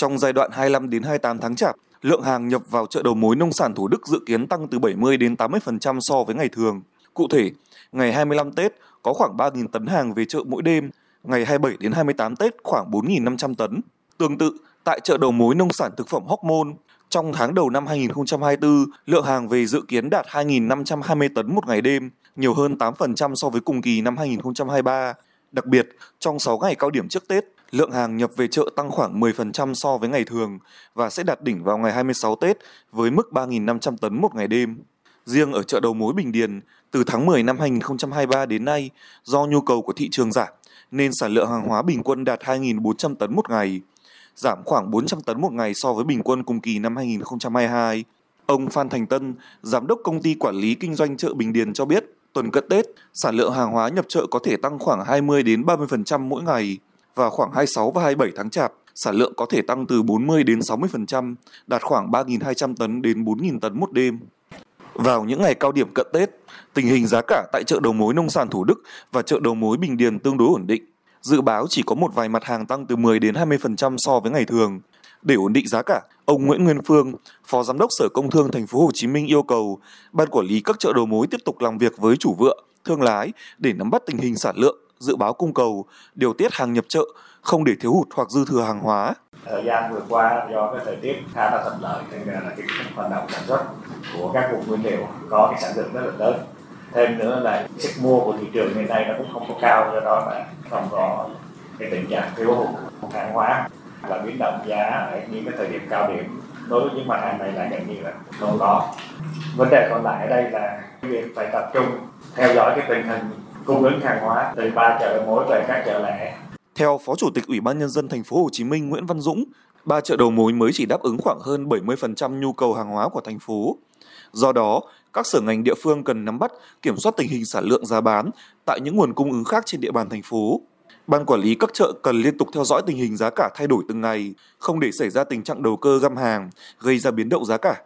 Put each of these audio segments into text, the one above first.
Trong giai đoạn 25 đến 28 tháng Chạp, lượng hàng nhập vào chợ đầu mối nông sản Thủ Đức dự kiến tăng từ 70 đến 80% so với ngày thường. Cụ thể, ngày 25 Tết có khoảng 3.000 tấn hàng về chợ mỗi đêm, ngày 27 đến 28 Tết khoảng 4.500 tấn. Tương tự, tại chợ đầu mối nông sản thực phẩm Hóc Môn, trong tháng đầu năm 2024, lượng hàng về dự kiến đạt 2.520 tấn một ngày đêm, nhiều hơn 8% so với cùng kỳ năm 2023. Đặc biệt, trong 6 ngày cao điểm trước Tết, lượng hàng nhập về chợ tăng khoảng 10% so với ngày thường và sẽ đạt đỉnh vào ngày 26 Tết với mức 3.500 tấn một ngày đêm. Riêng ở chợ đầu mối Bình Điền, từ tháng 10 năm 2023 đến nay, do nhu cầu của thị trường giảm, nên sản lượng hàng hóa bình quân đạt 2.400 tấn một ngày, giảm khoảng 400 tấn một ngày so với bình quân cùng kỳ năm 2022. Ông Phan Thành Tân, giám đốc công ty quản lý kinh doanh chợ Bình Điền cho biết, tuần cận Tết, sản lượng hàng hóa nhập chợ có thể tăng khoảng 20 đến 30% mỗi ngày và khoảng 26 và 27 tháng Chạp, sản lượng có thể tăng từ 40 đến 60%, đạt khoảng 3.200 tấn đến 4.000 tấn một đêm. Vào những ngày cao điểm cận Tết, tình hình giá cả tại chợ đầu mối nông sản Thủ Đức và chợ đầu mối Bình Điền tương đối ổn định. Dự báo chỉ có một vài mặt hàng tăng từ 10 đến 20% so với ngày thường. Để ổn định giá cả, ông Nguyễn Nguyên Phương, Phó Giám đốc Sở Công Thương Thành phố Hồ Chí Minh yêu cầu ban quản lý các chợ đầu mối tiếp tục làm việc với chủ vựa, thương lái để nắm bắt tình hình sản lượng, dự báo cung cầu, điều tiết hàng nhập chợ, không để thiếu hụt hoặc dư thừa hàng hóa. Thời gian vừa qua do cái thời tiết khá là thuận lợi nên là cái hoạt động sản xuất của các vùng nguyên liệu có cái sản lượng rất là lớn. Thêm nữa là sức mua của thị trường hiện nay nó cũng không có cao do đó là không có cái tình trạng thiếu hụt hàng hóa và biến động giá ở những cái thời điểm cao điểm. Đối với những mặt hàng này là gần như là không có. Vấn đề còn lại ở đây là việc phải tập trung theo dõi cái tình hình cung ứng hàng hóa từ ba chợ đầu mối về các chợ lẻ theo Phó Chủ tịch Ủy ban nhân dân thành phố Hồ Chí Minh Nguyễn Văn Dũng, ba chợ đầu mối mới chỉ đáp ứng khoảng hơn 70% nhu cầu hàng hóa của thành phố. Do đó, các sở ngành địa phương cần nắm bắt, kiểm soát tình hình sản lượng giá bán tại những nguồn cung ứng khác trên địa bàn thành phố. Ban quản lý các chợ cần liên tục theo dõi tình hình giá cả thay đổi từng ngày, không để xảy ra tình trạng đầu cơ găm hàng, gây ra biến động giá cả.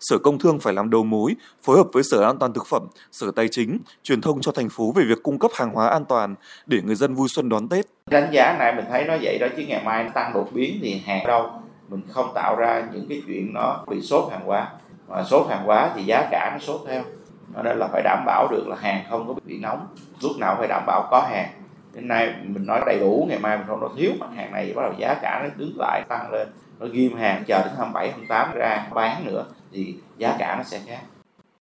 Sở Công Thương phải làm đầu mối, phối hợp với Sở An toàn Thực phẩm, Sở Tài chính, truyền thông cho thành phố về việc cung cấp hàng hóa an toàn để người dân vui xuân đón Tết. Đánh giá này mình thấy nó vậy đó chứ ngày mai tăng đột biến thì hàng đâu? Mình không tạo ra những cái chuyện nó bị sốt hàng hóa. Mà sốt hàng hóa thì giá cả nó sốt theo. Nên là phải đảm bảo được là hàng không có bị nóng. Lúc nào phải đảm bảo có hàng. Đến nay mình nói đầy đủ ngày mai mình không nó thiếu mặt hàng này bắt đầu giá cả nó đứng lại tăng lên. Nó ghim hàng chờ đến 27, 28 ra bán nữa thì giá cả nó sẽ khác.